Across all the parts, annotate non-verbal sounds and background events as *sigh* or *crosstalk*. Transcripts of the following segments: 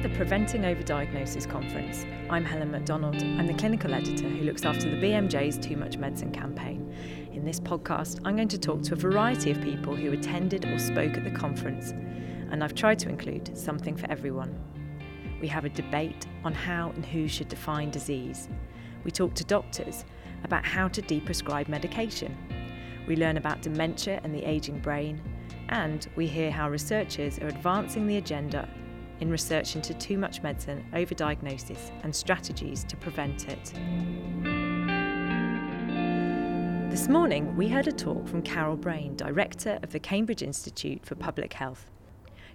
at the Preventing Overdiagnosis Conference. I'm Helen Macdonald. I'm the clinical editor who looks after the BMJ's Too Much Medicine campaign. In this podcast, I'm going to talk to a variety of people who attended or spoke at the conference, and I've tried to include something for everyone. We have a debate on how and who should define disease. We talk to doctors about how to deprescribe medication. We learn about dementia and the ageing brain, and we hear how researchers are advancing the agenda in research into too much medicine, overdiagnosis, and strategies to prevent it. This morning, we heard a talk from Carol Brayne, Director of the Cambridge Institute for Public Health.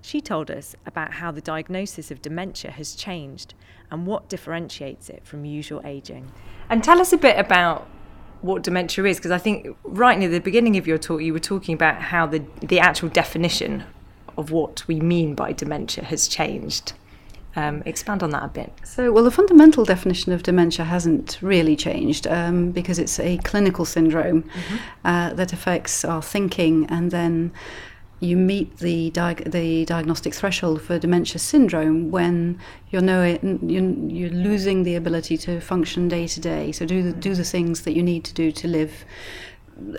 She told us about how the diagnosis of dementia has changed and what differentiates it from usual ageing. And tell us a bit about what dementia is, because I think right near the beginning of your talk, you were talking about how the, the actual definition of what we mean by dementia has changed. Um, expand on that a bit. So, well, the fundamental definition of dementia hasn't really changed um, because it's a clinical syndrome mm-hmm. uh, that affects our thinking, and then you meet the the diagnostic threshold for dementia syndrome when you're, know you're, you're losing the ability to function day to day. So, do the, do the things that you need to do to live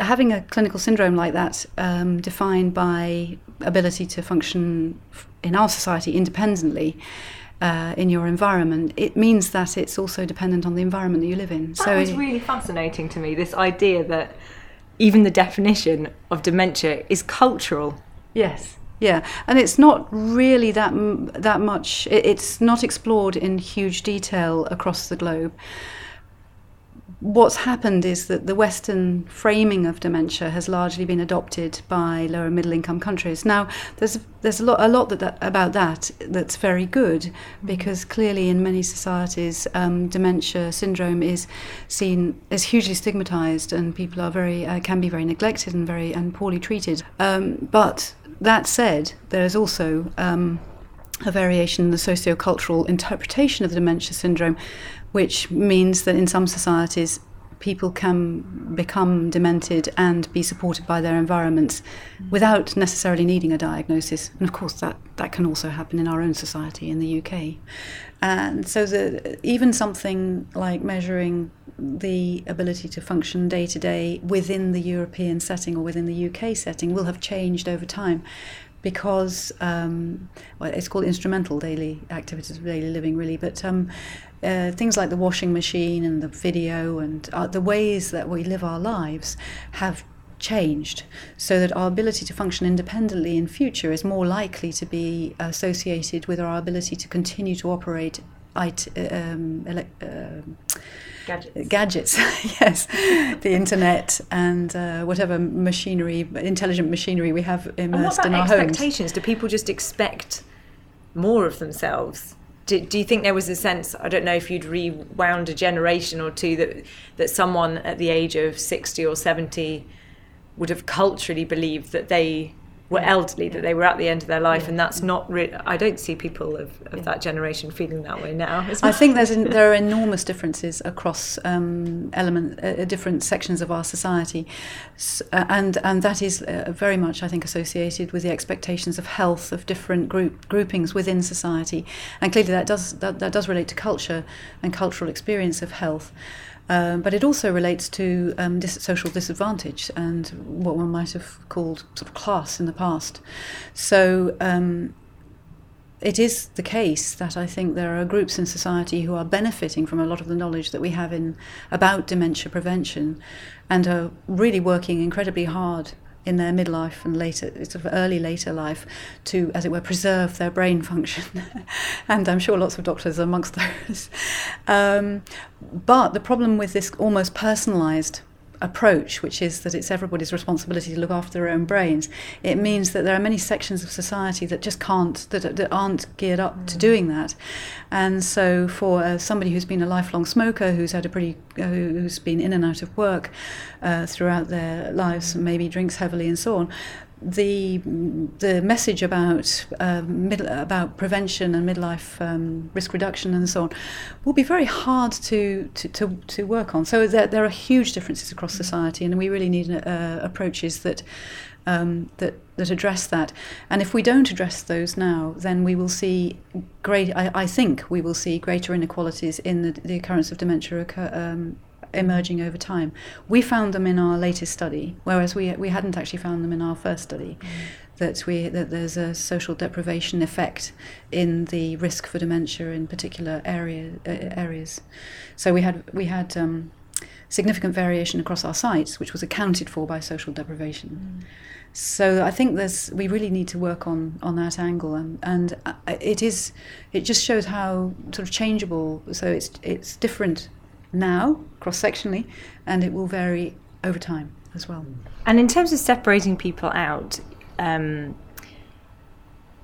having a clinical syndrome like that, um, defined by ability to function in our society independently. Uh, in your environment, it means that it's also dependent on the environment that you live in. That so it's really fascinating to me. This idea that even the definition of dementia is cultural. Yes. Yeah, and it's not really that that much. It's not explored in huge detail across the globe what's happened is that the Western framing of dementia has largely been adopted by lower middle income countries. Now, there's there's a lot a lot that, that about that that's very good because clearly in many societies um, dementia syndrome is seen as hugely stigmatized and people are very uh, can be very neglected and very and poorly treated. Um, but that said, there is also um, a variation in the socio-cultural interpretation of the dementia syndrome which means that in some societies people can become demented and be supported by their environments without necessarily needing a diagnosis. And of course, that, that can also happen in our own society in the UK. And so, the, even something like measuring the ability to function day to day within the European setting or within the UK setting will have changed over time because um, well, it's called instrumental daily activities of daily living, really. But um, uh, things like the washing machine and the video and uh, the ways that we live our lives have changed so that our ability to function independently in future is more likely to be associated with our ability to continue to operate it, um, ele- uh, gadgets. Gadgets, *laughs* yes, the internet and uh, whatever machinery, intelligent machinery we have immersed in our expectations? homes. Expectations? Do people just expect more of themselves? Do, do you think there was a sense? I don't know if you'd rewound a generation or two that that someone at the age of sixty or seventy would have culturally believed that they were elderly, that they were at the end of their life, yeah. and that's not. Re- I don't see people of, of yeah. that generation feeling that way now. I think there's in, *laughs* there are enormous differences across um, element uh, different sections of our society, uh, and and that is uh, very much I think associated with the expectations of health of different group groupings within society, and clearly that does that, that does relate to culture and cultural experience of health. Um, but it also relates to um, dis- social disadvantage and what one might have called sort of class in the past. So um, it is the case that I think there are groups in society who are benefiting from a lot of the knowledge that we have in about dementia prevention and are really working incredibly hard in their midlife and later, sort of early later life, to, as it were, preserve their brain function. *laughs* and I'm sure lots of doctors are amongst *laughs* those. Um, but the problem with this almost personalised approach, which is that it's everybody's responsibility to look after their own brains, it means that there are many sections of society that just can't, that, that aren't geared up mm. to doing that. And so, for uh, somebody who's been a lifelong smoker, who's had a pretty, uh, who's been in and out of work uh, throughout their lives, maybe drinks heavily and so on, the the message about uh, mid, about prevention and midlife um, risk reduction and so on will be very hard to to, to, to work on. So there, there are huge differences across society, and we really need uh, approaches that um, that that address that. And if we don't address those now, then we will see great. I, I think we will see greater inequalities in the, the occurrence of dementia occur, um, emerging over time. We found them in our latest study, whereas we we hadn't actually found them in our first study. Mm. That we that there's a social deprivation effect in the risk for dementia in particular area uh, areas. So we had we had um, significant variation across our sites, which was accounted for by social deprivation. Mm. So I think there's we really need to work on on that angle, and and uh, it is it just shows how sort of changeable. So it's it's different now cross sectionally, and it will vary over time as well. And in terms of separating people out. Um,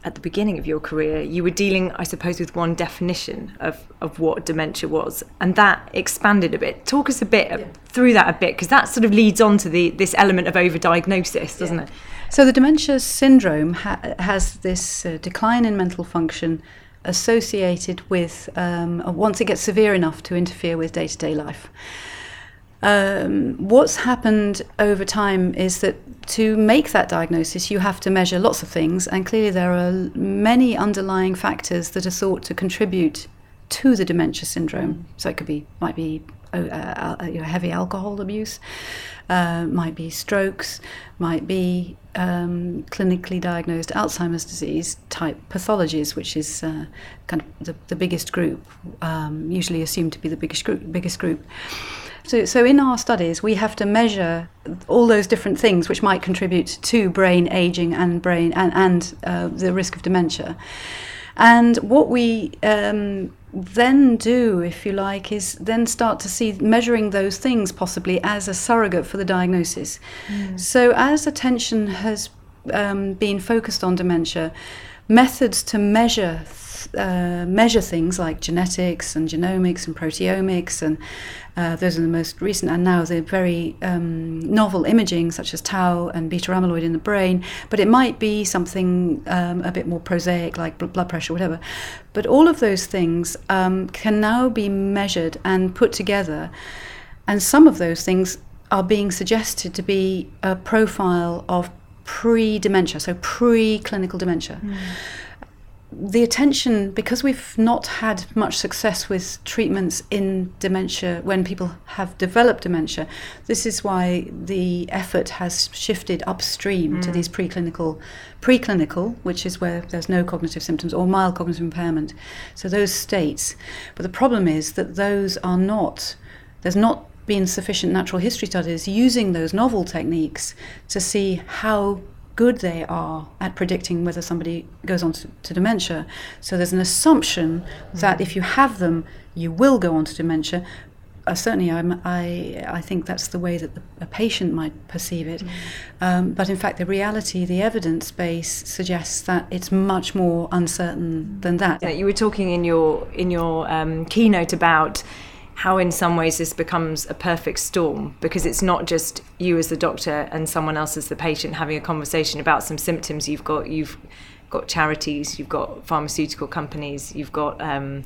at the beginning of your career, you were dealing, I suppose, with one definition of, of what dementia was, and that expanded a bit. Talk us a bit yeah. through that a bit, because that sort of leads on to the this element of overdiagnosis, doesn't yeah. it? So the dementia syndrome ha- has this uh, decline in mental function associated with um, once it gets severe enough to interfere with day to day life. Um, what's happened over time is that to make that diagnosis, you have to measure lots of things, and clearly there are many underlying factors that are thought to contribute to the dementia syndrome. So it could be, might be uh, uh, you know, heavy alcohol abuse, uh, might be strokes, might be um, clinically diagnosed Alzheimer's disease type pathologies, which is uh, kind of the, the biggest group, um, usually assumed to be the biggest group. Biggest group. So, so in our studies, we have to measure all those different things which might contribute to brain aging and brain and, and uh, the risk of dementia. And what we um, then do, if you like, is then start to see measuring those things possibly as a surrogate for the diagnosis. Mm. So, as attention has um, been focused on dementia, methods to measure uh, measure things like genetics and genomics and proteomics, and uh, those are the most recent, and now the very um, novel imaging such as tau and beta amyloid in the brain. But it might be something um, a bit more prosaic like blood pressure, whatever. But all of those things um, can now be measured and put together, and some of those things are being suggested to be a profile of pre dementia, so pre clinical dementia. Mm the attention, because we've not had much success with treatments in dementia when people have developed dementia, this is why the effort has shifted upstream mm. to these preclinical, preclinical, which is where there's no cognitive symptoms or mild cognitive impairment. So those states. But the problem is that those are not, there's not been sufficient natural history studies using those novel techniques to see how good they are at predicting whether somebody goes on to, to dementia. So there's an assumption that if you have them, you will go on to dementia. Uh, certainly, I'm, i I think that's the way that the, a patient might perceive it. Mm. Um, but in fact, the reality, the evidence base suggests that it's much more uncertain than that. You were talking in your in your um, keynote about how in some ways this becomes a perfect storm because it's not just you as the doctor and someone else as the patient having a conversation about some symptoms you've got you've got charities you've got pharmaceutical companies you've got um,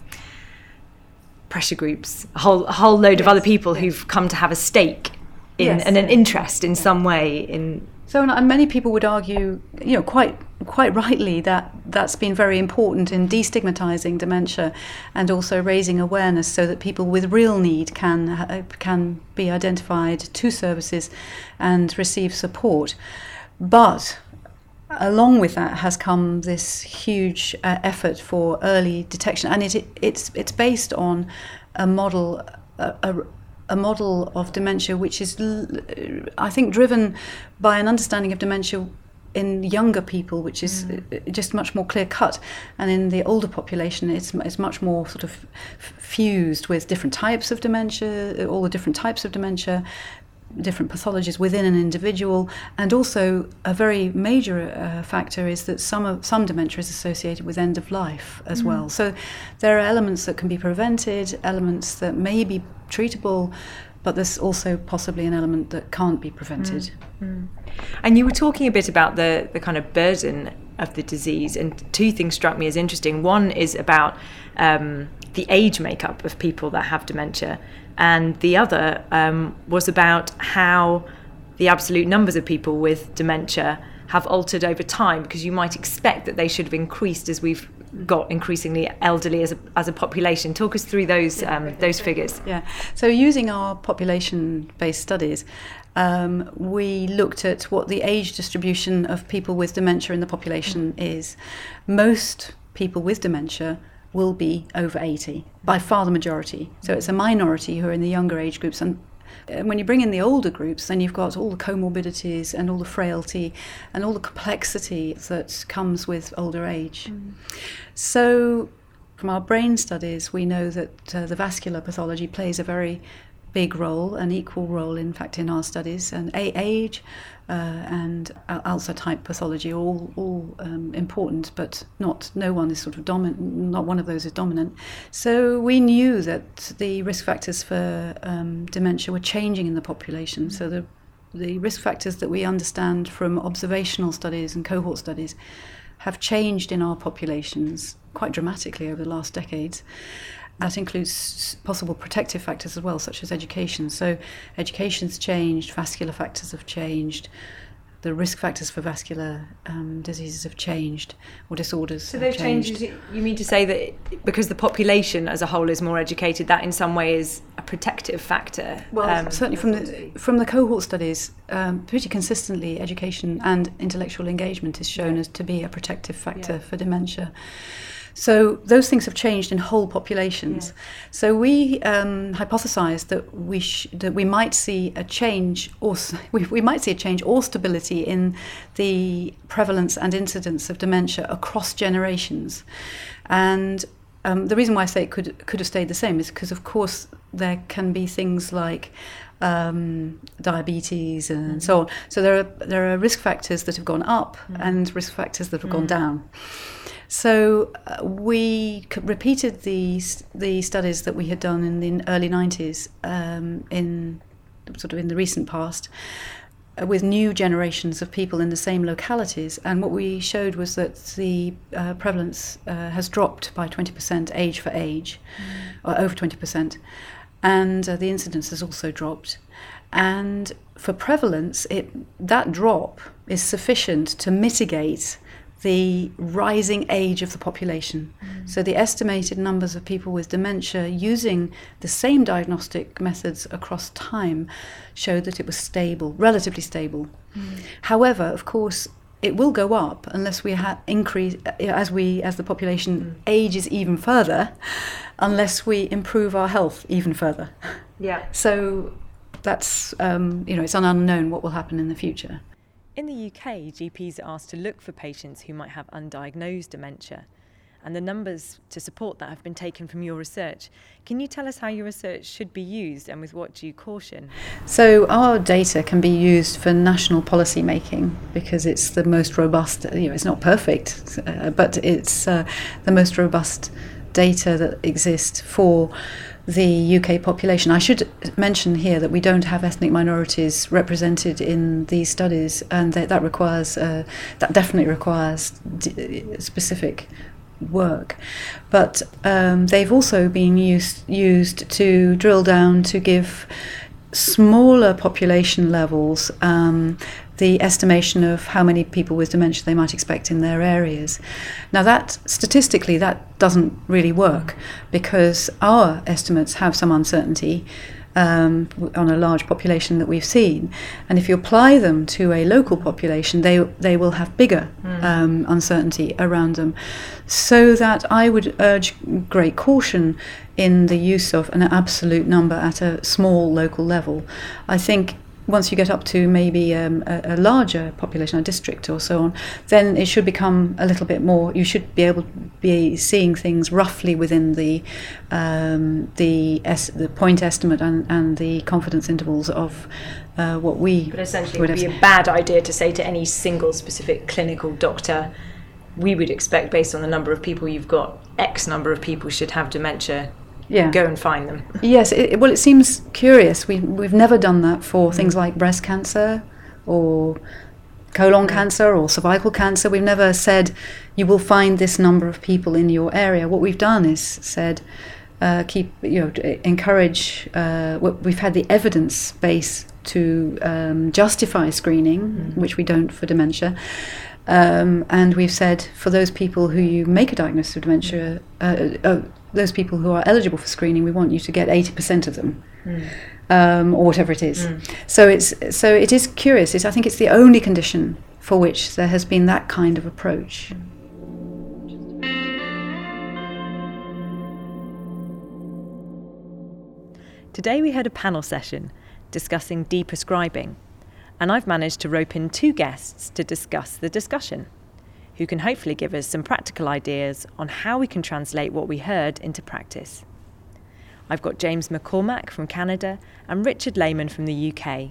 pressure groups a whole a whole load yes, of other people yes. who've come to have a stake in yes. and an interest in some way in so, and many people would argue, you know, quite quite rightly that that's been very important in destigmatizing dementia and also raising awareness so that people with real need can can be identified to services and receive support. But along with that has come this huge uh, effort for early detection, and it, it, it's it's based on a model. A, a model of dementia which is, I think, driven by an understanding of dementia in younger people, which is mm. just much more clear cut, and in the older population, it's, it's much more sort of fused with different types of dementia, all the different types of dementia, different pathologies within an individual, and also a very major uh, factor is that some of, some dementia is associated with end of life as mm. well. So there are elements that can be prevented, elements that may be treatable, but there's also possibly an element that can't be prevented. Mm. Mm. And you were talking a bit about the the kind of burden of the disease, and two things struck me as interesting. One is about um, the age makeup of people that have dementia, and the other um, was about how the absolute numbers of people with dementia have altered over time because you might expect that they should have increased as we've got increasingly elderly as a, as a population. Talk us through those um, those figures. Yeah. So using our population-based studies, um, we looked at what the age distribution of people with dementia in the population is. Most people with dementia will be over 80, by far the majority. So it's a minority who are in the younger age groups. And when you bring in the older groups, then you've got all the comorbidities and all the frailty and all the complexity that comes with older age. Mm. So, from our brain studies, we know that uh, the vascular pathology plays a very big role, an equal role, in fact, in our studies. And age uh, and Alzheimer type pathology are all, all um, important, but not no one is sort of dominant. Not one of those is dominant. So we knew that the risk factors for um, dementia were changing in the population. So the the risk factors that we understand from observational studies and cohort studies have changed in our populations quite dramatically over the last decades. That includes possible protective factors as well, such as education. So, education's changed, vascular factors have changed, the risk factors for vascular um, diseases have changed or disorders. So those changed. changes, you mean to say that because the population as a whole is more educated, that in some way is a protective factor? Well, um, certainly from the from the cohort studies, um, pretty consistently, education and intellectual engagement is shown yeah. as to be a protective factor yeah. for dementia. So those things have changed in whole populations. Yeah. So we um, hypothesized that we sh- that we might see a change, or *laughs* we, we might see a change or stability in the prevalence and incidence of dementia across generations, and um, the reason why I say it could could have stayed the same is because, of course, there can be things like um, diabetes and mm-hmm. so on. So there are there are risk factors that have gone up mm-hmm. and risk factors that have mm-hmm. gone down. So uh, we repeated these the studies that we had done in the early 90s um, in sort of in the recent past uh, with new generations of people in the same localities. And what we showed was that the uh, prevalence uh, has dropped by 20% age for age, mm. or over 20%. And uh, the incidence has also dropped. And for prevalence, it, that drop is sufficient to mitigate the rising age of the population. Mm. So, the estimated numbers of people with dementia using the same diagnostic methods across time showed that it was stable, relatively stable. Mm. However, of course, it will go up unless we ha- increase as we as the population mm. ages even further, unless we improve our health even further. Yeah. So that's um, you know it's an unknown what will happen in the future. In the UK, GPs are asked to look for patients who might have undiagnosed dementia, and the numbers to support that have been taken from your research. Can you tell us how your research should be used and with what due caution? So, our data can be used for national policy making because it's the most robust, you know, it's not perfect, uh, but it's uh, the most robust data that exists for the UK population. I should mention here that we don't have ethnic minorities represented in these studies, and that, that requires uh, that definitely requires d- specific work. But um, they've also been used used to drill down to give smaller population levels um, the estimation of how many people with dementia they might expect in their areas. Now, that statistically, that doesn't really work because our estimates have some uncertainty. Um, on a large population that we've seen, and if you apply them to a local population, they they will have bigger mm. um, uncertainty around them. So that I would urge great caution in the use of an absolute number at a small local level. I think once you get up to maybe um, a, a, larger population, a district or so on, then it should become a little bit more. You should be able to be seeing things roughly within the um, the es- the point estimate and, and the confidence intervals of uh, what we. But essentially, it would be a bad idea to say to any single specific clinical doctor. We would expect, based on the number of people you've got, X number of people should have dementia yeah. go and find them. Yes, it, well, it seems curious. We, we've never done that for mm. things like breast cancer or colon mm. cancer or cervical cancer. We've never said you will find this number of people in your area. What we've done is said, uh, keep, you know, encourage, uh, we've had the evidence base to um, justify screening, mm. which we don't for dementia. Um, and we've said for those people who you make a diagnosis of dementia, uh, uh, those people who are eligible for screening, we want you to get 80% of them. Mm. Um, or whatever it is. Mm. So it's so it is curious. It's, I think it's the only condition for which there has been that kind of approach. Today we had a panel session discussing deprescribing, and I've managed to rope in two guests to discuss the discussion, who can hopefully give us some practical ideas on how we can translate what we heard into practice. I've got James McCormack from Canada and Richard Lehman from the UK.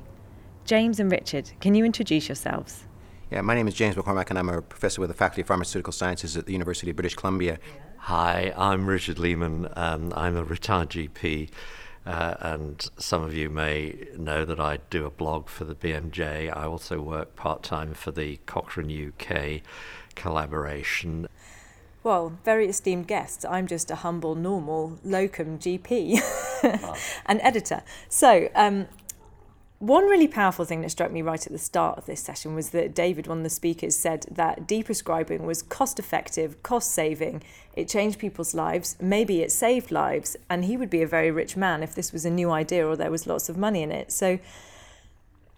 James and Richard, can you introduce yourselves? Yeah, my name is James McCormack, and I'm a professor with the Faculty of Pharmaceutical Sciences at the University of British Columbia. Hi, I'm Richard Lehman. Um, I'm a retired GP, uh, and some of you may know that I do a blog for the BMJ. I also work part time for the Cochrane UK collaboration. Well, very esteemed guests. I'm just a humble, normal locum GP *laughs* and editor. So, um, one really powerful thing that struck me right at the start of this session was that David, one of the speakers, said that deprescribing was cost effective, cost saving. It changed people's lives. Maybe it saved lives. And he would be a very rich man if this was a new idea or there was lots of money in it. So,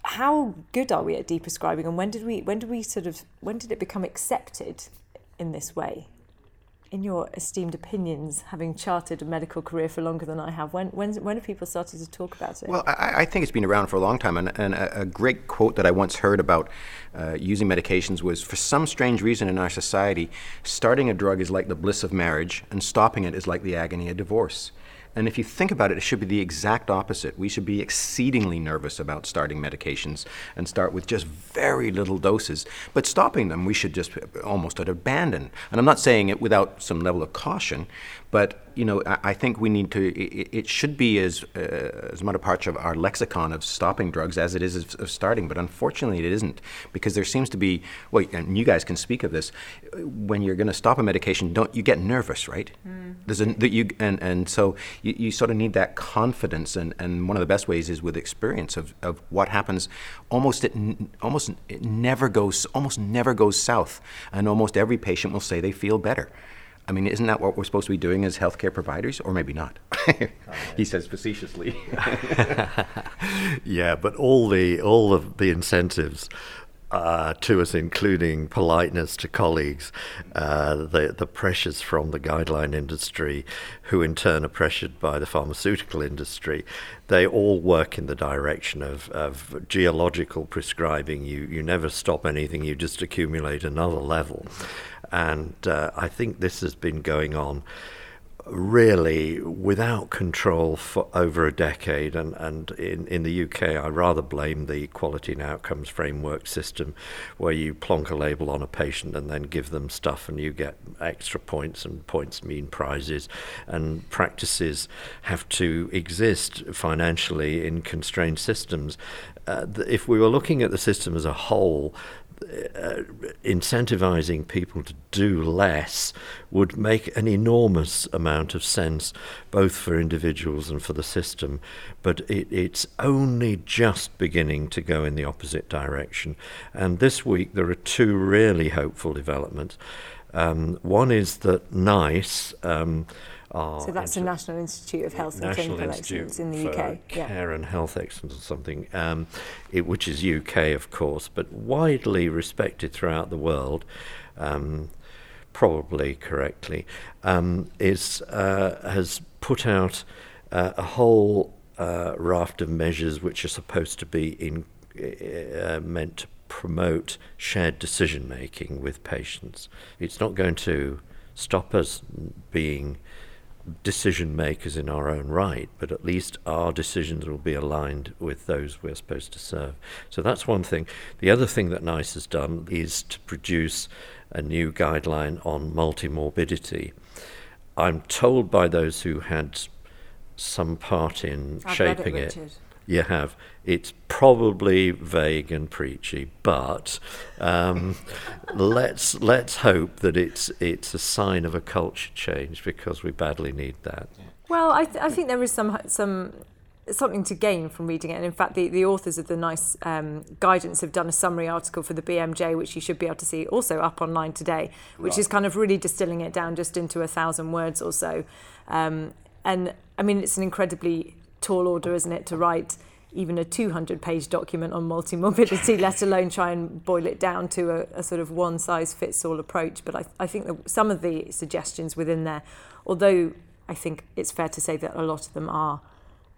how good are we at deprescribing and when did we when did we sort of when did it become accepted in this way in your esteemed opinions, having charted a medical career for longer than I have, when when when have people started to talk about it? Well, I, I think it's been around for a long time, and, and a, a, great quote that I once heard about uh, using medications was, for some strange reason in our society, starting a drug is like the bliss of marriage, and stopping it is like the agony of divorce. And if you think about it, it should be the exact opposite. We should be exceedingly nervous about starting medications and start with just very little doses. But stopping them, we should just almost abandon. And I'm not saying it without some level of caution, but you know, I, I think we need to. It, it should be as uh, as much a part of our lexicon of stopping drugs as it is of, of, starting. But unfortunately, it isn't because there seems to be. Well, and you guys can speak of this. When you're going to stop a medication, don't you get nervous, right? Mm. There's a that you and and so you, you sort of need that confidence. And, and one of the best ways is with experience of, of what happens. Almost it almost it never goes almost never goes south, and almost every patient will say they feel better. I mean, isn't that what we're supposed to be doing as healthcare providers, or maybe not? *laughs* he says facetiously. *laughs* yeah, but all the all of the incentives uh, to us, including politeness to colleagues, uh, the the pressures from the guideline industry, who in turn are pressured by the pharmaceutical industry, they all work in the direction of, of geological prescribing. You you never stop anything; you just accumulate another level. And uh, I think this has been going on really without control for over a decade. And, and in, in the UK, I rather blame the quality and outcomes framework system, where you plonk a label on a patient and then give them stuff and you get extra points, and points mean prizes. And practices have to exist financially in constrained systems. Uh, if we were looking at the system as a whole, uh, incentivizing people to do less would make an enormous amount of sense, both for individuals and for the system. But it, it's only just beginning to go in the opposite direction. And this week there are two really hopeful developments. Um, one is that NICE. Um, so that's the National Institute of Health and Clinical Excellence in the UK. Care yeah. and Health Excellence or something, um, it, which is UK, of course, but widely respected throughout the world. Um, probably correctly, um, is uh, has put out uh, a whole uh, raft of measures which are supposed to be in, uh, meant to promote shared decision making with patients. It's not going to stop us being decision makers in our own right, but at least our decisions will be aligned with those we're supposed to serve. So that's one thing. The other thing that NICE has done is to produce a new guideline on multimorbidity. I'm told by those who had some part in I've shaping it, it you have. It's probably vague and preachy, but um, *laughs* let's let's hope that it's it's a sign of a culture change because we badly need that. Well, I, th- I think there is some some something to gain from reading it. And in fact, the, the authors of the NICE um, guidance have done a summary article for the BMJ, which you should be able to see also up online today, which right. is kind of really distilling it down just into a thousand words or so. Um, and I mean, it's an incredibly tall order, isn't it, to write even a 200 page document on multimorbidity, *laughs* let alone try and boil it down to a, a sort of one size fits all approach. But I, I think that some of the suggestions within there, although I think it's fair to say that a lot of them are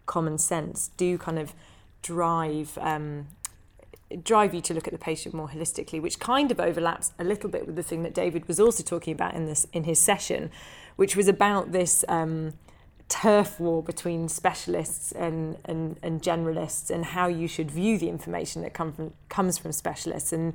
common sense, do kind of drive. Um, drive you to look at the patient more holistically which kind of overlaps a little bit with the thing that David was also talking about in this in his session which was about this um, turf war between specialists and, and, and generalists and how you should view the information that come from, comes from specialists. And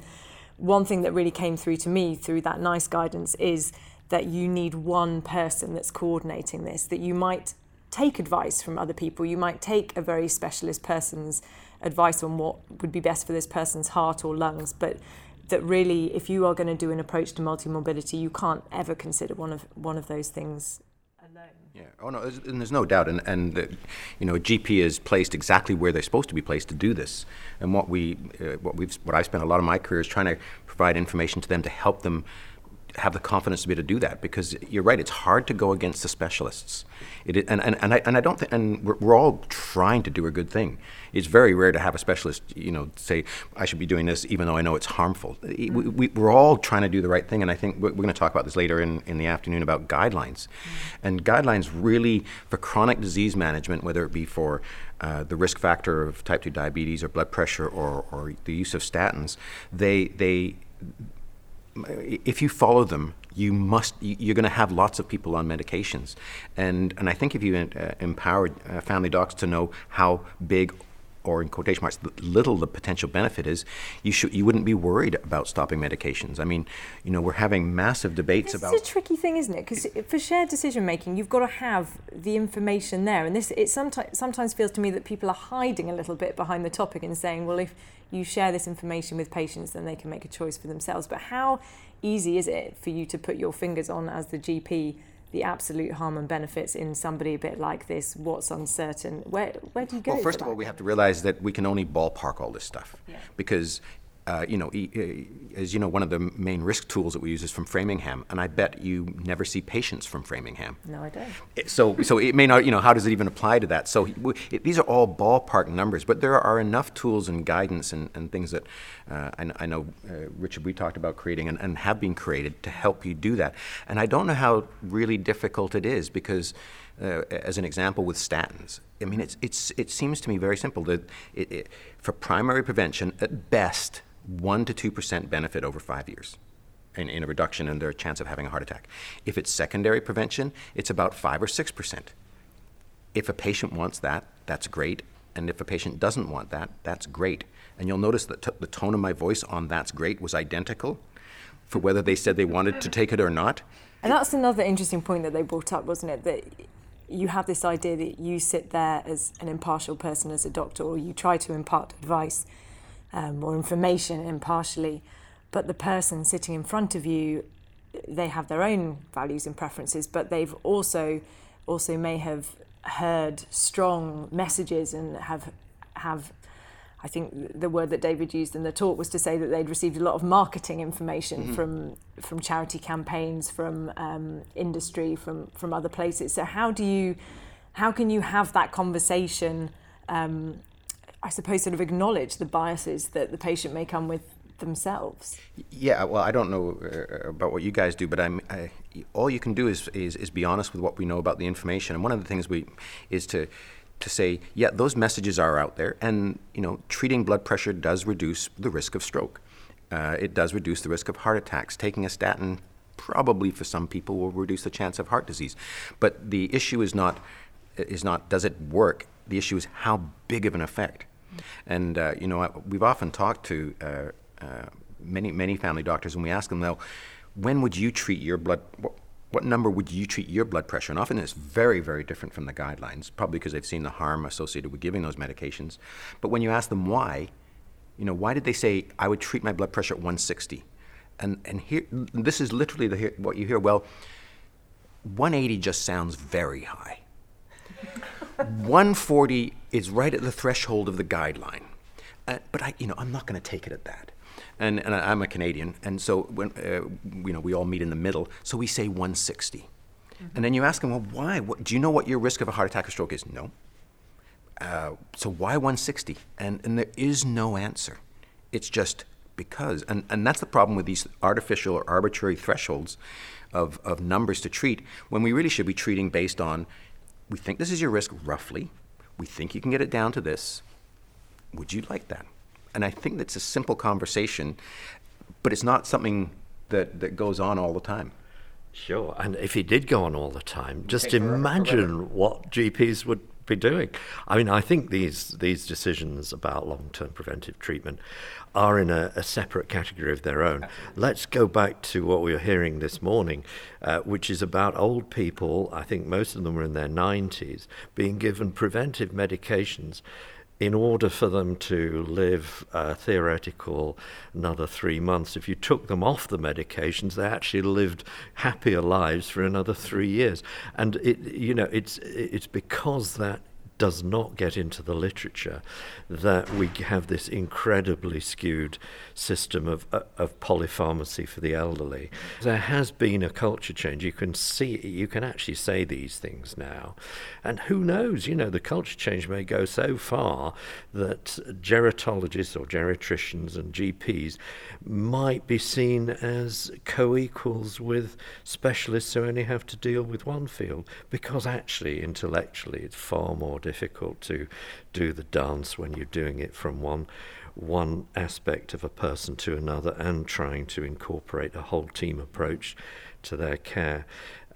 one thing that really came through to me through that NICE guidance is that you need one person that's coordinating this, that you might take advice from other people, you might take a very specialist person's advice on what would be best for this person's heart or lungs, but that really if you are going to do an approach to multimorbidity you can't ever consider one of one of those things yeah. Oh no, there's, and there's no doubt, and and the, you know, GP is placed exactly where they're supposed to be placed to do this. And what we, uh, what we've, what I spent a lot of my career is trying to provide information to them to help them have the confidence to be able to do that because you're right it's hard to go against the specialists it, and, and, and, I, and I don't think and we're, we're, all trying to do a good thing it's very rare to have a specialist you know say I should be doing this even though I know it's harmful. We, we, are all trying to do the right thing and I think we're, we're going to talk about this later in, in the afternoon about guidelines. Mm-hmm. and guidelines really for chronic disease management whether it be for uh, the risk factor of type 2 diabetes or blood pressure or, or the use of statins they they if you follow them, you must you're going to have lots of people on medications, and and I think if you uh, empower uh, family docs to know how big or in quotation marks, little the potential benefit is, you should you wouldn't be worried about stopping medications. I mean, you know, we're having massive debates this about. It's a tricky thing, isn't it? Because for shared decision making, you've got to have the information there, and this it sometimes sometimes feels to me that people are hiding a little bit behind the topic and saying, well, if you share this information with patients, then they can make a choice for themselves. But how easy is it for you to put your fingers on as the GP? The absolute harm and benefits in somebody a bit like this? What's uncertain? Where where do you go? Well, first of all, we have to realize that we can only ballpark all this stuff yeah. because uh, you know, as you know, one of the main risk tools that we use is from Framingham, and I bet you never see patients from Framingham. No, I don't. So, so it may not, you know, how does it even apply to that? So, it, these are all ballpark numbers, but there are enough tools and guidance and, and things that uh, I, I, know, uh, Richard, we talked about creating and, and have been created to help you do that. And I don't know how really difficult it is because. Uh, as an example with statins. I mean, it's, it's, it seems to me very simple that it, it, for primary prevention, at best, 1 to 2% benefit over five years in, in a reduction in their chance of having a heart attack. If it's secondary prevention, it's about 5 or 6%. If a patient wants that, that's great. And if a patient doesn't want that, that's great. And you'll notice that t- the tone of my voice on that's great was identical for whether they said they wanted to take it or not. And that's another interesting point that they brought up, wasn't it? That you have this idea that you sit there as an impartial person, as a doctor, or you try to impart advice um, or information impartially, but the person sitting in front of you, they have their own values and preferences, but they've also also may have heard strong messages and have have I think the word that David used in the talk was to say that they'd received a lot of marketing information mm-hmm. from from charity campaigns, from um, industry, from from other places. So how do you how can you have that conversation um, I suppose, sort of acknowledge the biases that the patient may come with themselves. Yeah, well, I don't know uh, about what you guys do, but I'm. I, all you can do is, is is be honest with what we know about the information. And one of the things we is to to say, yeah, those messages are out there, and you know, treating blood pressure does reduce the risk of stroke. Uh, it does reduce the risk of heart attacks. Taking a statin probably for some people will reduce the chance of heart disease. But the issue is not is not does it work. The issue is how big of an effect. And uh, you know, we've often talked to uh, uh, many many family doctors, and we ask them now, when would you treat your blood? What, number would you treat your blood pressure? And often it's very, very different from the guidelines, probably because they've seen the harm associated with giving those medications. But when you ask them why, you know, why did they say I would treat my blood pressure at 160? And and here, this is literally the, what you hear. Well, 180 just sounds very high. *laughs* 140 is right at the threshold of the guideline. Uh, but I, you know, I'm not going to take it at that. And, and I, am a Canadian, and so when uh, you know we all meet in the middle, so we say 160. Mm-hmm. And then you ask them, well, why? What, do you know what your risk of a heart attack or stroke is? No. Uh, so why 160? And and there is no answer. It's just because, and and that's the problem with these artificial or arbitrary thresholds of of numbers to treat. When we really should be treating based on, we think this is your risk roughly. We think you can get it down to this would you like that? And I think that's a simple conversation, but it's not something that, that goes on all the time. Sure. And if it did go on all the time, just imagine what GPs would be doing. I mean, I think these these decisions about long-term preventive treatment are in a, a separate category of their own. Let's go back to what we were hearing this morning, uh, which is about old people. I think most of them were in their 90s, being given preventive medications in order for them to live a theoretical another three months, if you took them off the medications, they actually lived happier lives for another three years. And it, you know, it's it's because that does not get into the literature, that we have this incredibly skewed system of, uh, of polypharmacy for the elderly. There has been a culture change. You can see, you can actually say these things now. And who knows, you know, the culture change may go so far that gerontologists or geriatricians and GPs might be seen as co equals with specialists who only have to deal with one field because actually, intellectually, it's far more difficult to do the dance when you're doing it from one one aspect of a person to another and trying to incorporate a whole team approach to their care.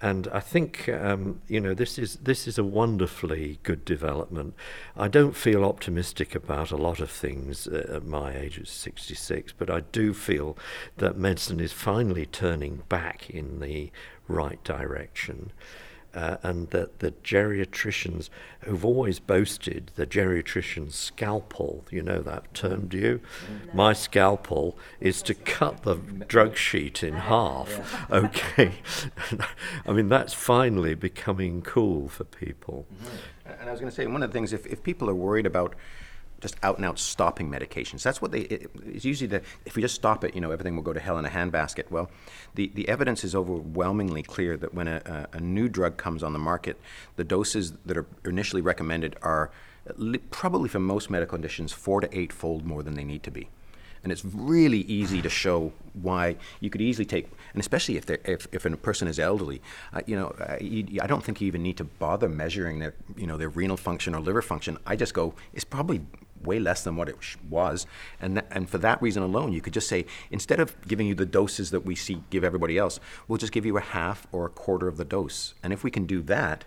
And I think um, you know this is this is a wonderfully good development. I don't feel optimistic about a lot of things at my age of 66, but I do feel that medicine is finally turning back in the right direction uh, and that the geriatricians who've always boasted the geriatrician's scalpel, you know that term, do you? No. My scalpel is to cut the drug sheet in half. *laughs* Okay. *laughs* I mean, that's finally becoming cool for people. Mm-hmm. And I was going to say, one of the things, if, if people are worried about just out and out stopping medications. That's what they. It, it's usually the if we just stop it, you know, everything will go to hell in a handbasket. Well, the the evidence is overwhelmingly clear that when a, a, a new drug comes on the market, the doses that are initially recommended are probably for most medical conditions four to eight fold more than they need to be. And it's really easy to show why you could easily take, and especially if, if, if a person is elderly, uh, you know, uh, you, I don't think you even need to bother measuring their, you know, their renal function or liver function. I just go, it's probably way less than what it was. And, th- and for that reason alone, you could just say, instead of giving you the doses that we see give everybody else, we'll just give you a half or a quarter of the dose. And if we can do that,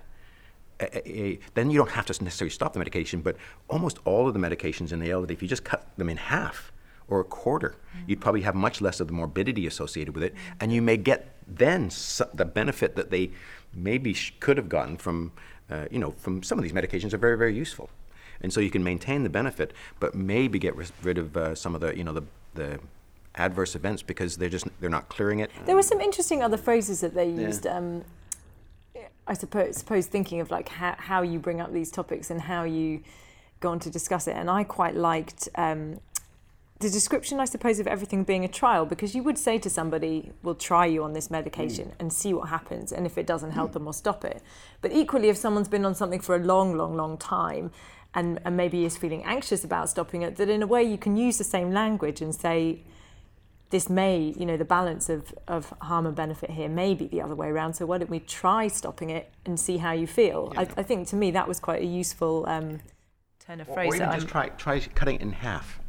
then you don't have to necessarily stop the medication, but almost all of the medications in the elderly, if you just cut them in half or a quarter, mm-hmm. you'd probably have much less of the morbidity associated with it, and you may get then the benefit that they maybe sh- could have gotten from, uh, you know, from some of these medications are very, very useful and so you can maintain the benefit, but maybe get rid of uh, some of the you know the the adverse events because they're just they're not clearing it. There were some interesting other phrases that they used. Yeah. Um, I suppose, suppose thinking of like how, how you bring up these topics and how you go on to discuss it, and I quite liked. Um, the description, I suppose, of everything being a trial, because you would say to somebody, "We'll try you on this medication mm. and see what happens, and if it doesn't help mm. them, we'll stop it." But equally, if someone's been on something for a long, long, long time, and, and maybe is feeling anxious about stopping it, that in a way you can use the same language and say, this may, you know, the balance of, of harm and benefit here may be the other way around. So why don't we try stopping it and see how you feel? Yeah. I, I, think to me that was quite a useful um, turn of phrase. Or even just try, try cutting it in half.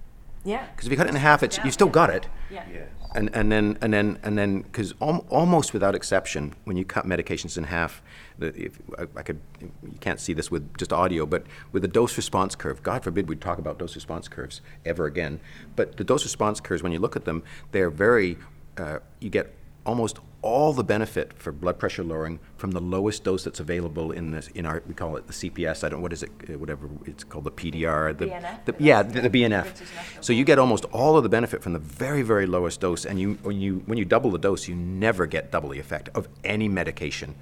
Yeah. Because if you cut it in half, it's yeah. you still got it. Yeah. yeah. And and then and then and then because al- almost without exception, when you cut medications in half, the, if I, I, could, you can't see this with just audio, but with the dose response curve. God forbid we talk about dose response curves ever again. But the dose response curves, when you look at them, they're very. Uh, you get almost all the benefit for blood pressure lowering from the lowest dose that's available in this in our we call it the CPS. I don't what is it uh, whatever it's called the PDR. The, BNF, the yeah the, the BNF. So you get almost all of the benefit from the very very lowest dose, and you when you when you double the dose, you never get double the effect of any medication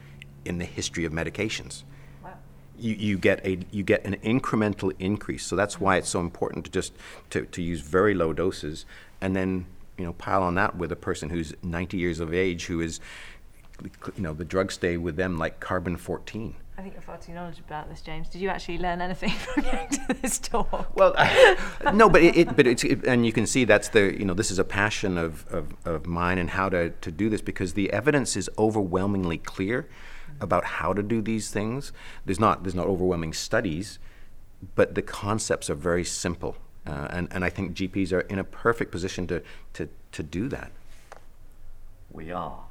in the history of medications. Wow. you, you get a you get an incremental increase. So that's why it's so important to just to, to use very low doses and then you know pile on that with a person who's 90 years of age who is you know the drugs stay with them like carbon 14. I think you're far too knowledgeable about this, James. Did you actually learn anything *laughs* from going to this talk? Well, no, but it, it but it's it, and you can see that's the you know this is a passion of, of, of mine and how to, to do this because the evidence is overwhelmingly clear mm-hmm. about how to do these things. There's not there's not overwhelming studies, but the concepts are very simple, uh, and and I think GPs are in a perfect position to to to do that. We are.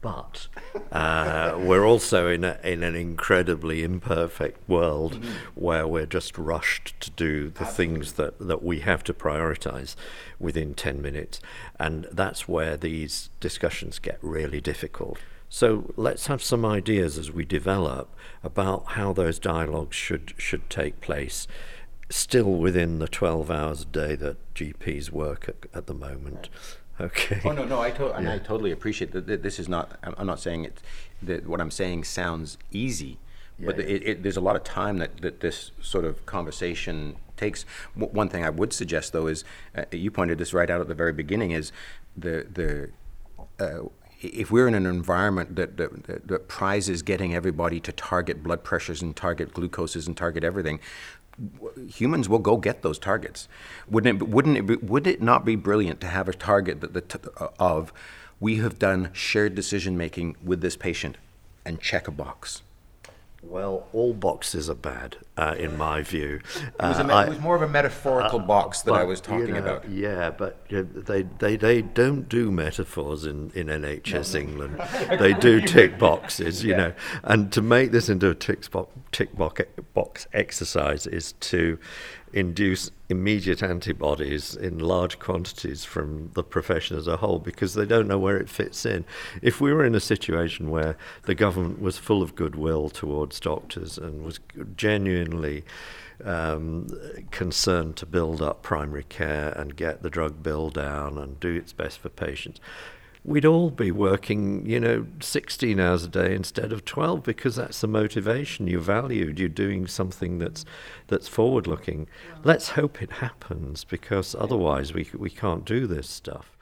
But *laughs* uh, we're also in, a, in an incredibly imperfect world mm-hmm. where we're just rushed to do the things that, that we have to prioritize within 10 minutes. And that's where these discussions get really difficult. So let's have some ideas as we develop about how those dialogues should should take place, still within the 12 hours a day that GPs work at, at the moment. Okay. Oh no, no, I to- and I totally appreciate that. This is not. I'm not saying it. That what I'm saying sounds easy, but yeah. It, it, there's a lot of time that, that this sort of conversation takes. W- one thing I would suggest, though, is uh, you pointed this right out at the very beginning: is the the uh, if we're in an environment that, that, that, prizes getting everybody to target blood pressures and target glucoses and target everything, humans will go get those targets. Wouldn't it, wouldn't it, be, would it not be brilliant to have a target that the t- of we have done shared decision making with this patient and check a box? Well, all boxes are bad, uh, in my view. It was, me- it was, more of a metaphorical uh, box that but, I was talking you know, about. Yeah, but they, they, they don't do metaphors in, in NHS no. England. *laughs* they do tick boxes, you yeah. know. And to make this into a tick, box, tick box exercise is to induce immediate antibodies in large quantities from the profession as a whole because they don't know where it fits in. If we were in a situation where the government was full of goodwill towards doctors and was genuinely um, concerned to build up primary care and get the drug bill down and do its best for patients, we'd all be working, you know, 16 hours a day instead of 12 because that's the motivation you valued. You're doing something that's that's forward looking. Let's hope it happens because otherwise we we can't do this stuff.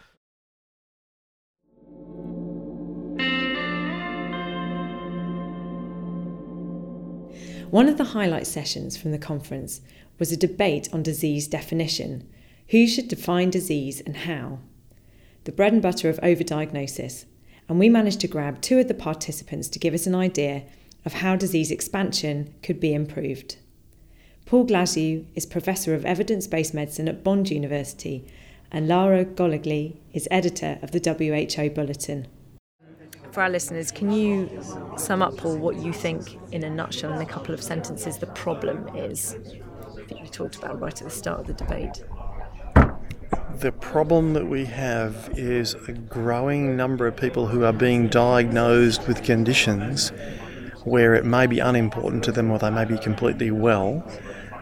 One of the highlight sessions from the conference was a debate on disease definition. Who should define disease and how? The bread and butter of overdiagnosis, and we managed to grab two of the participants to give us an idea of how disease expansion could be improved. Paul Glasziou is Professor of Evidence Based Medicine at Bond University, and Lara Goligly is editor of the WHO Bulletin. For our listeners, can you sum up, Paul, what you think in a nutshell, in a couple of sentences, the problem is? that you talked about right at the start of the debate the problem that we have is a growing number of people who are being diagnosed with conditions where it may be unimportant to them or they may be completely well,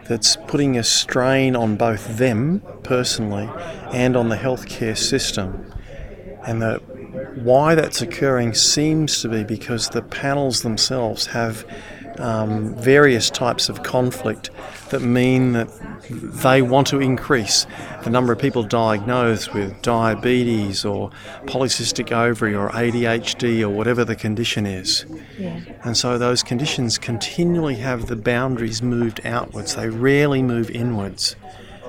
that's putting a strain on both them personally and on the healthcare system. And the, why that's occurring seems to be because the panels themselves have um, various types of conflict that mean that they want to increase the number of people diagnosed with diabetes or polycystic ovary or ADHD or whatever the condition is. Yeah. And so those conditions continually have the boundaries moved outwards, they rarely move inwards.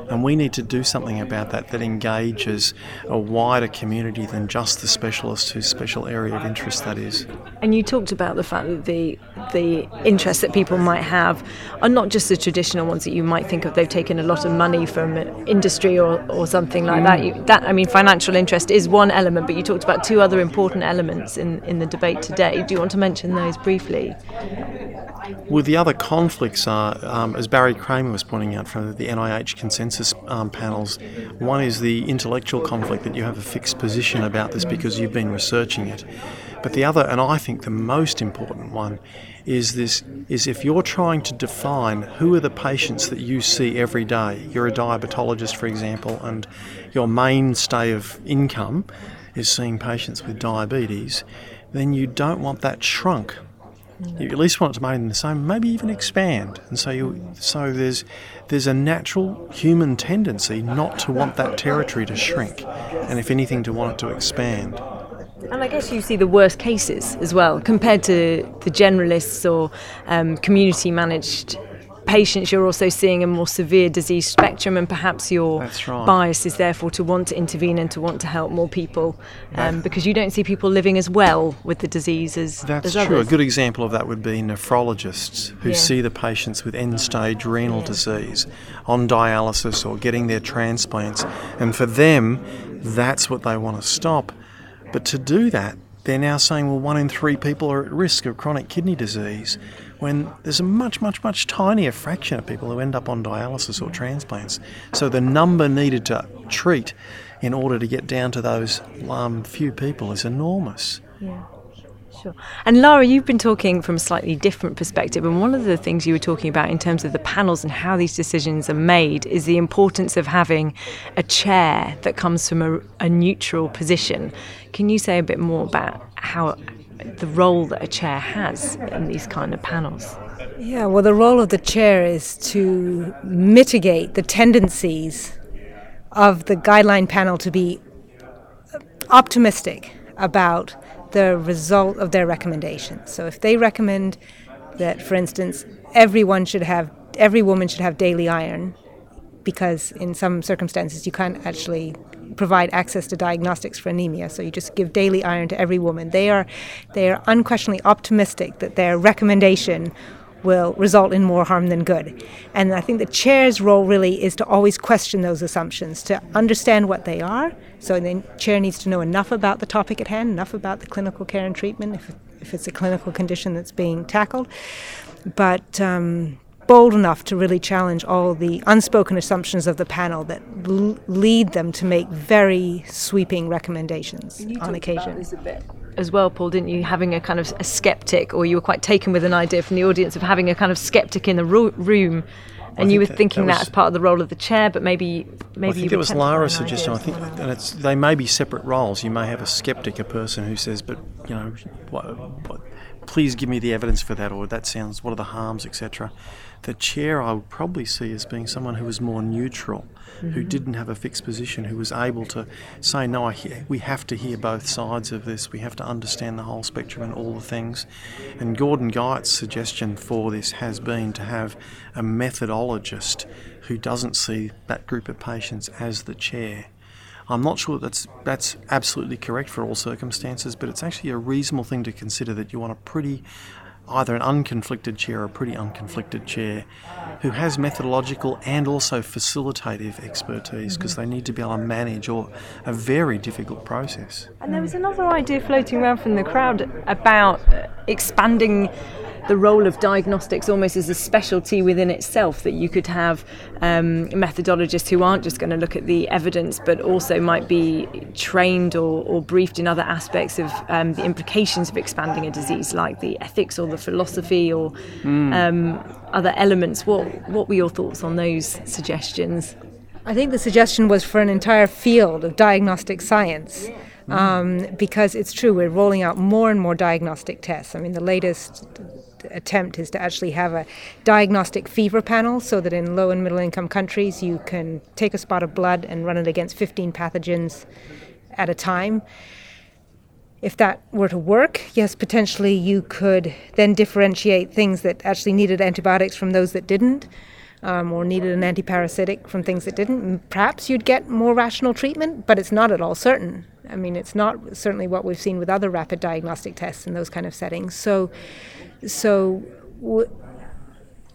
And we need to do something about that that engages a wider community than just the specialist whose special area of interest that is. And you talked about the fact that the the interests that people might have are not just the traditional ones that you might think of. They've taken a lot of money from industry or, or something like that. You, that I mean, financial interest is one element, but you talked about two other important elements in, in the debate today. Do you want to mention those briefly? Well, the other conflicts are, um, as Barry Kramer was pointing out from the NIH consensus um, panels, one is the intellectual conflict that you have a fixed position about this because you've been researching it. But the other, and I think the most important one, is this is if you're trying to define who are the patients that you see every day. You're a diabetologist, for example, and your mainstay of income is seeing patients with diabetes, then you don't want that shrunk You at least want it to remain the same, maybe even expand. And so you, so there's there's a natural human tendency not to want that territory to shrink, and if anything, to want it to expand. And I guess you see the worst cases as well, compared to the generalists or um, community managed patients, you're also seeing a more severe disease spectrum, and perhaps your right. bias is therefore to want to intervene and to want to help more people, um, because you don't see people living as well with the disease as That's as true. others. A good example of that would be nephrologists who Yeah. see the patients with end stage renal disease on dialysis or getting their transplants. And for them, that's what they want to stop. But to do that, they're now saying, well, one in three people are at risk of chronic kidney disease, when there's a much, much, much tinier fraction of people who end up on dialysis or transplants. So the number needed to treat in order to get down to those um, few people is enormous. Yeah. Sure. And Lara, you've been talking from a slightly different perspective, and one of the things you were talking about in terms of the panels and how these decisions are made is the importance of having a chair that comes from a, a neutral position. Can you say a bit more about how the role that a chair has in these kind of panels? Yeah, well, the role of the chair is to mitigate the tendencies of the guideline panel to be optimistic about the result of their recommendations. So if they recommend that, for instance, everyone should have, every woman should have daily iron, because in some circumstances you can't actually provide access to diagnostics for anemia, so you just give daily iron to every woman. They are, they are unquestionably optimistic that their recommendation will result in more harm than good. And I think the chair's role really is to always question those assumptions, to understand what they are. So the chair needs to know enough about the topic at hand, enough about the clinical care and treatment, if, if it's a clinical condition that's being tackled, but um, bold enough to really challenge all the unspoken assumptions of the panel that l- lead them to make very sweeping recommendations on occasion. as well, Paul, didn't you? Having a kind of a skeptic, or you were quite taken with an idea from the audience of having a kind of skeptic in the ro- room, and you were think that- thinking that that, as part of the role of the chair, but maybe maybe I you think were it was tempted by Lara's suggestion. I think, and it's they may be separate roles. You may have a skeptic, a person who says, "But you know, what, what, please give me the evidence for that," or "That sounds. What are the harms, etc." The chair, I would probably see as being someone who was more neutral, who mm-hmm. didn't have a fixed position, who was able to say, "No, I hear, we have to hear both sides of this. We have to understand the whole spectrum and all the things." And Gordon Guyatt's suggestion for this has been to have a methodologist who doesn't see that group of patients as the chair. I'm not sure that's that's absolutely correct for all circumstances, but it's actually a reasonable thing to consider that you want a pretty either an unconflicted chair or a pretty unconflicted chair who has methodological and also facilitative expertise because they need to be able to manage or a very difficult process. And there was another idea floating around from the crowd about uh, expanding the role of diagnostics almost as a specialty within itself, that you could have um, methodologists who aren't just going to look at the evidence but also might be trained or, or briefed in other aspects of um, the implications of expanding a disease, like the ethics or the philosophy or um, other elements. What, what were your thoughts on those suggestions? I think the suggestion was for an entire field of diagnostic science. Um, because it's true, we're rolling out more and more diagnostic tests. I mean, the latest attempt is to actually have a diagnostic fever panel so that in low and middle income countries you can take a spot of blood and run it against 15 pathogens at a time. If that were to work, yes, potentially you could then differentiate things that actually needed antibiotics from those that didn't um, or needed an antiparasitic from things that didn't. Perhaps you'd get more rational treatment, but it's not at all certain. I mean, it's not certainly what we've seen with other rapid diagnostic tests in those kind of settings. So, so w-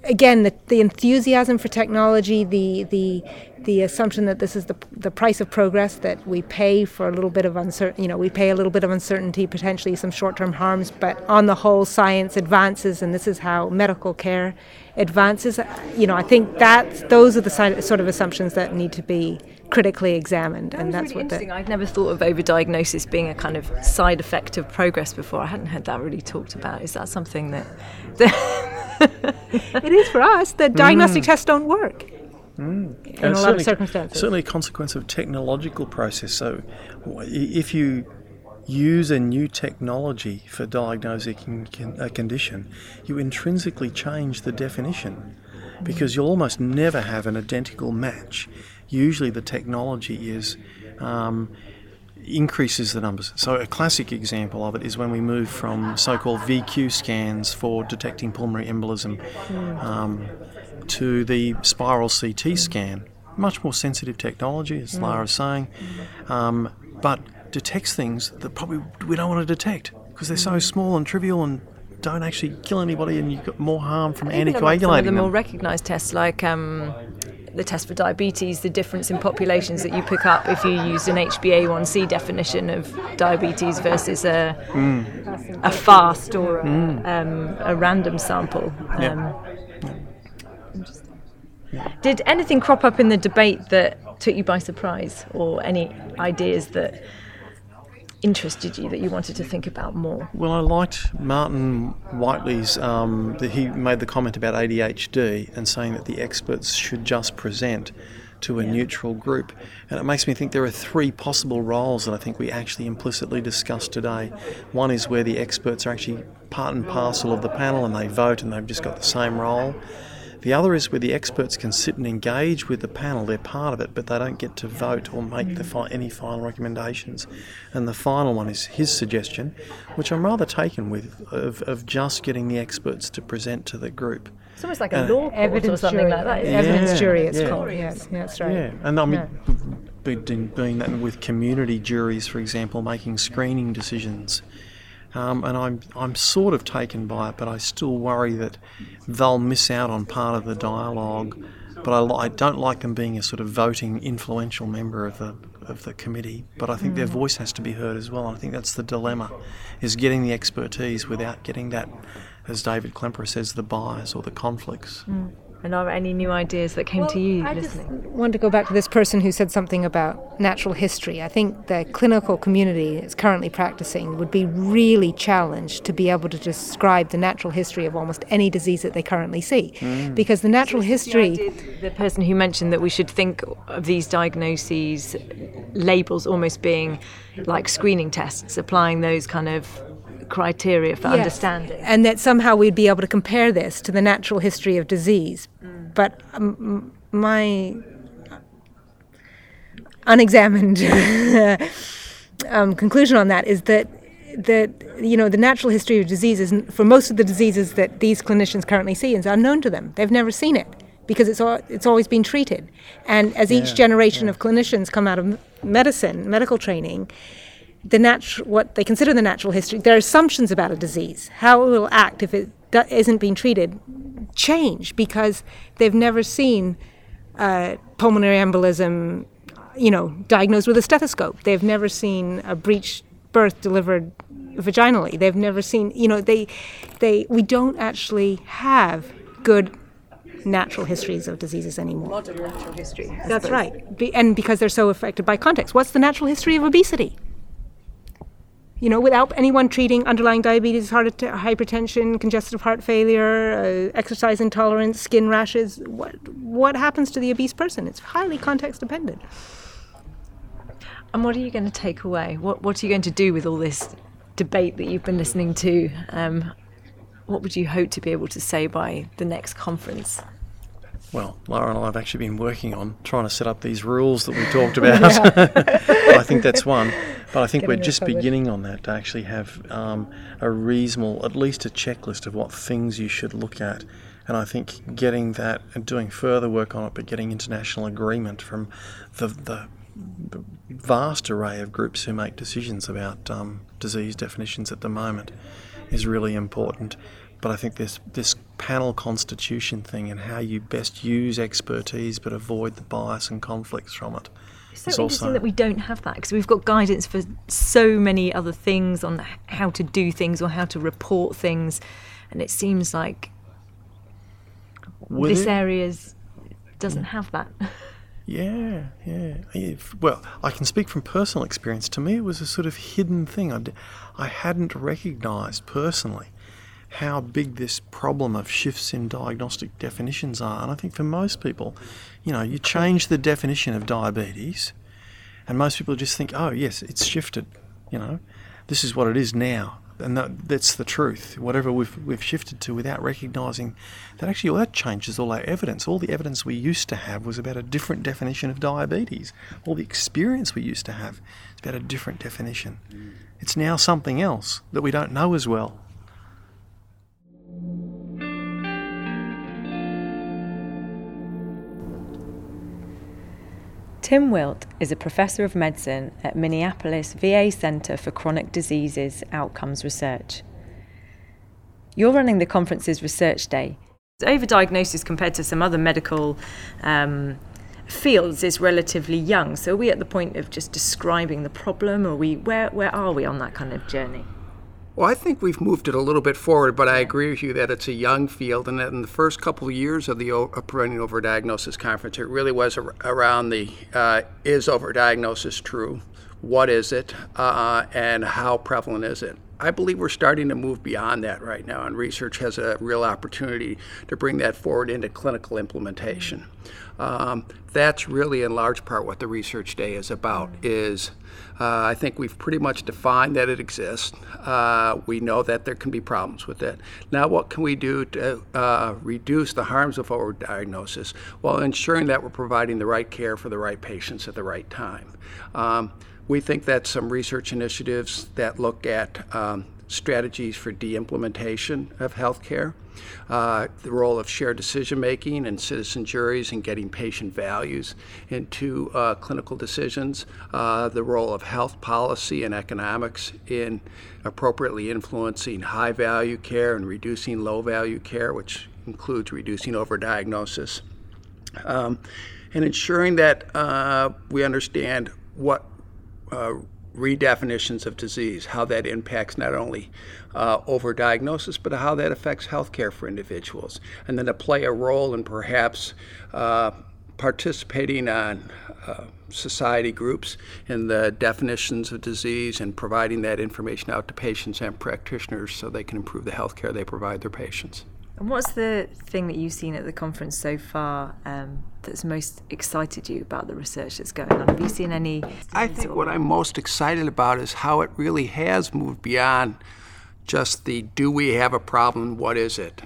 again, the, the enthusiasm for technology, the the the assumption that this is the the price of progress, that we pay for a little bit of uncertainty, you know, we pay a little bit of uncertainty, potentially some short-term harms, but on the whole, science advances, and this is how medical care advances. You know, I think that those are the si- sort of assumptions that need to be critically examined, and that's really what the interesting. I'd never thought of overdiagnosis being a kind of side effect of progress before. I hadn't heard that really talked about. Is that something that? *laughs* that it is for us that diagnostic mm. tests don't work in And a lot of certainly- circumstances. Certainly a consequence of technological process. So if you use a new technology for diagnosing a condition, you intrinsically change the definition because you'll almost never have an identical match. Usually, the technology is um, increases the numbers. So, a classic example of it is when we move from so called VQ scans for detecting pulmonary embolism um, to the spiral CT scan. Much more sensitive technology, as Lara was saying, um, but detects things that probably we don't want to detect because they're so small and trivial and don't actually kill anybody, and you've got more harm from Even anticoagulating some of the more recognised tests, like um, the test for diabetes, the difference in populations that you pick up if you use an HbA1c definition of diabetes versus a a fast or a, um, a random sample. Um, Did anything crop up in the debate that took you by surprise, or any ideas that interested you that you wanted to think about more? Well, I liked Martin Whitely's. Um, that he made the comment about ADHD and saying that the experts should just present to a neutral group. And it makes me think there are three possible roles that I think we actually implicitly discussed today. One is where the experts are actually part and parcel of the panel and they vote and they've just got the same role. The other is where the experts can sit and engage with the panel. They're part of it, but they don't get to vote or make the fi- any final recommendations. And the final one is his suggestion, which I'm rather taken with, of, of just getting the experts to present to the group. It's almost like a uh, law court or something jury. like that. Evidence jury, it's yeah. called. Yes, that's right. Yeah, and I mean, Yeah. being, being that with community juries, for example, making screening decisions. Um, and I'm I'm sort of taken by it, but I still worry that they'll miss out on part of the dialogue. But I, I don't like them being a sort of voting influential member of the of the committee. But I think their voice has to be heard as well. And I think that's the dilemma, is getting the expertise without getting that, as David Klemperer says, the bias or the conflicts. And are there any new ideas that came to you I just want to go back to this person who said something about natural history. I think the clinical community that's currently practicing would be really challenged to be able to describe the natural history of almost any disease that they currently see. Mm. Because the natural history. The person who mentioned that we should think of these diagnoses, labels almost being like screening tests, applying those kind of criteria for Yes. understanding. And that somehow we'd be able to compare this to the natural history of disease. Mm. But um, my unexamined *laughs* um, conclusion on that is that that you know the natural history of diseases for most of the diseases that these clinicians currently see is unknown to them. They've never seen it because it's al- it's always been treated. And as each Yeah, generation of clinicians come out of medicine, medical training, the natu- what they consider the natural history, their assumptions about a disease, how it will act if it do- isn't being treated, change because they've never seen uh, pulmonary embolism, you know, diagnosed with a stethoscope. They've never seen a breech birth delivered vaginally. They've never seen, you know, they, they, we don't actually have good natural histories of diseases anymore. Modern natural history. That's right. Be, and because they're so affected by context. What's the natural history of obesity? You know, without anyone treating underlying diabetes, heart atta- hypertension, congestive heart failure, uh, exercise intolerance, skin rashes, what what happens to the obese person? It's highly context dependent. And what are you going to take away? What What are you going to do with all this debate that you've been listening to? Um, what would you hope to be able to say by the next conference? Well, Laura and I have actually been working on trying to set up these rules that we talked *laughs* about. *laughs* I think that's one. But I think we're just beginning on that to actually have um, a reasonable, at least a checklist of what things you should look at. And I think getting that and doing further work on it, but getting international agreement from the, the the vast array of groups who make decisions about um, disease definitions at the moment is really important. But I think this this panel constitution thing and how you best use expertise but avoid the bias and conflicts from it It's so is interesting also that we don't have that because we've got guidance for so many other things on how to do things or how to report things, and it seems like this it- area's doesn't mm. have that. Yeah, yeah. Well, I can speak from personal experience. To me, it was a sort of hidden thing. I, d- I hadn't recognised personally how big this problem of shifts in diagnostic definitions are. And I think for most people, you know, you change the definition of diabetes, and most people just think, oh, yes, it's shifted, you know. this is what it is now and that, that's the truth. Whatever we've we've shifted to without recognizing that actually all that changes all our evidence. All the evidence we used to have was about a different definition of diabetes. All the experience we used to have is about a different definition. It's now something else that we don't know as well. Tim Wilt is a professor of medicine at Minneapolis VA Center for Chronic Diseases Outcomes Research. You're running the conference's research day. Overdiagnosis compared to some other medical um, fields is relatively young. So are we at the point of just describing the problem, or we where where are we on that kind of journey? Well, I think we've moved it a little bit forward, but I agree with you that it's a young field, and that in the first couple of years of the o- Overdiagnosis Conference, it really was ar- around the uh, is overdiagnosis true? What is it? Uh, and how prevalent is it? I believe we're starting to move beyond that right now, and research has a real opportunity to bring that forward into clinical implementation. Um, that's really, in large part, what the research day is about. Is uh, I think we've pretty much defined that it exists. Uh, we know that there can be problems with it. Now, what can we do to uh, reduce the harms of overdiagnosis while ensuring that we're providing the right care for the right patients at the right time? Um, we think that some research initiatives that look at um, strategies for de-implementation of healthcare, uh, the role of shared decision making and citizen juries in getting patient values into uh, clinical decisions, uh, the role of health policy and economics in appropriately influencing high value care and reducing low value care, which includes reducing overdiagnosis. Um, and ensuring that uh, we understand what uh, redefinitions of disease, how that impacts not only uh, overdiagnosis, but how that affects healthcare for individuals, and then to play a role in perhaps uh, participating on uh, society groups in the definitions of disease and providing that information out to patients and practitioners so they can improve the healthcare they provide their patients. And what's the thing that you've seen at the conference so far um, that's most excited you about the research that's going on? Have you seen any? I think what I'm most excited about is how it really has moved beyond just the do we have a problem, what is it,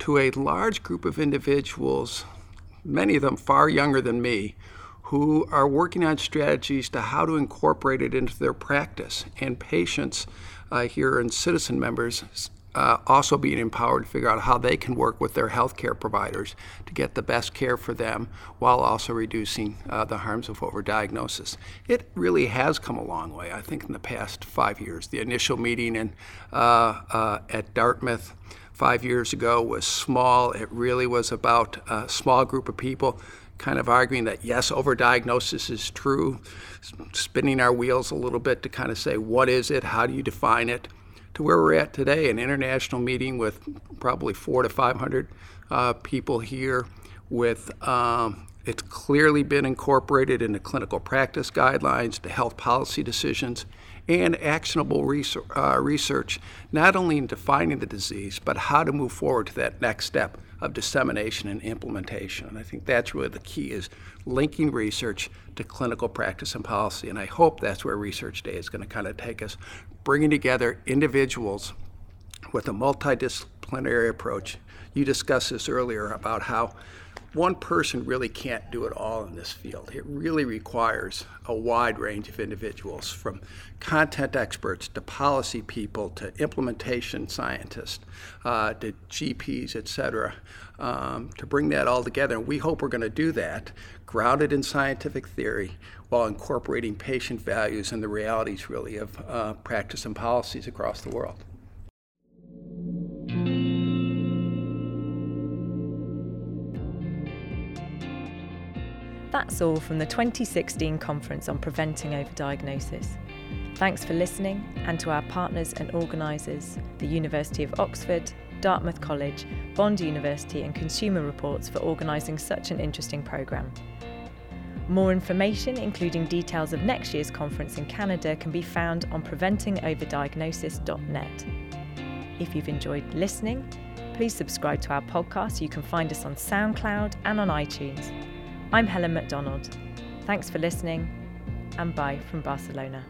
to a large group of individuals, many of them far younger than me, who are working on strategies to how to incorporate it into their practice. And patients uh, here and citizen members uh, also being empowered to figure out how they can work with their healthcare providers to get the best care for them while also reducing uh, the harms of overdiagnosis. It really has come a long way, I think, in the past five years. The initial meeting in, uh, uh at Dartmouth five years ago was small. It really was about a small group of people kind of arguing that yes, overdiagnosis is true, spinning our wheels a little bit to kind of say, what is it? How do you define it? To where we're at today, an international meeting with probably four to 500 uh, people here with um, it's clearly been incorporated into clinical practice guidelines, to health policy decisions, and actionable research, uh, research, not only in defining the disease, but how to move forward to that next step of dissemination and implementation. And I think that's really the key is linking research to clinical practice and policy. And I hope that's where Research Day is going to kind of take us, bringing together individuals with a multidisciplinary approach. You discussed this earlier about how one person really can't do it all in this field. It really requires a wide range of individuals, from content experts to policy people to implementation scientists uh, to GPs, et cetera, um, to bring that all together. And we hope we're going to do that, grounded in scientific theory, while incorporating patient values and the realities, really, of uh, practice and policies across the world. That's all from the 2016 Conference on Preventing Overdiagnosis. Thanks for listening, and to our partners and organisers, the University of Oxford, Dartmouth College, Bond University, and Consumer Reports for organising such an interesting programme. More information, including details of next year's conference in Canada, can be found on preventingoverdiagnosis.net. If you've enjoyed listening, please subscribe to our podcast. You can find us on SoundCloud and on iTunes. I'm Helen Macdonald. Thanks for listening, and bye from Barcelona.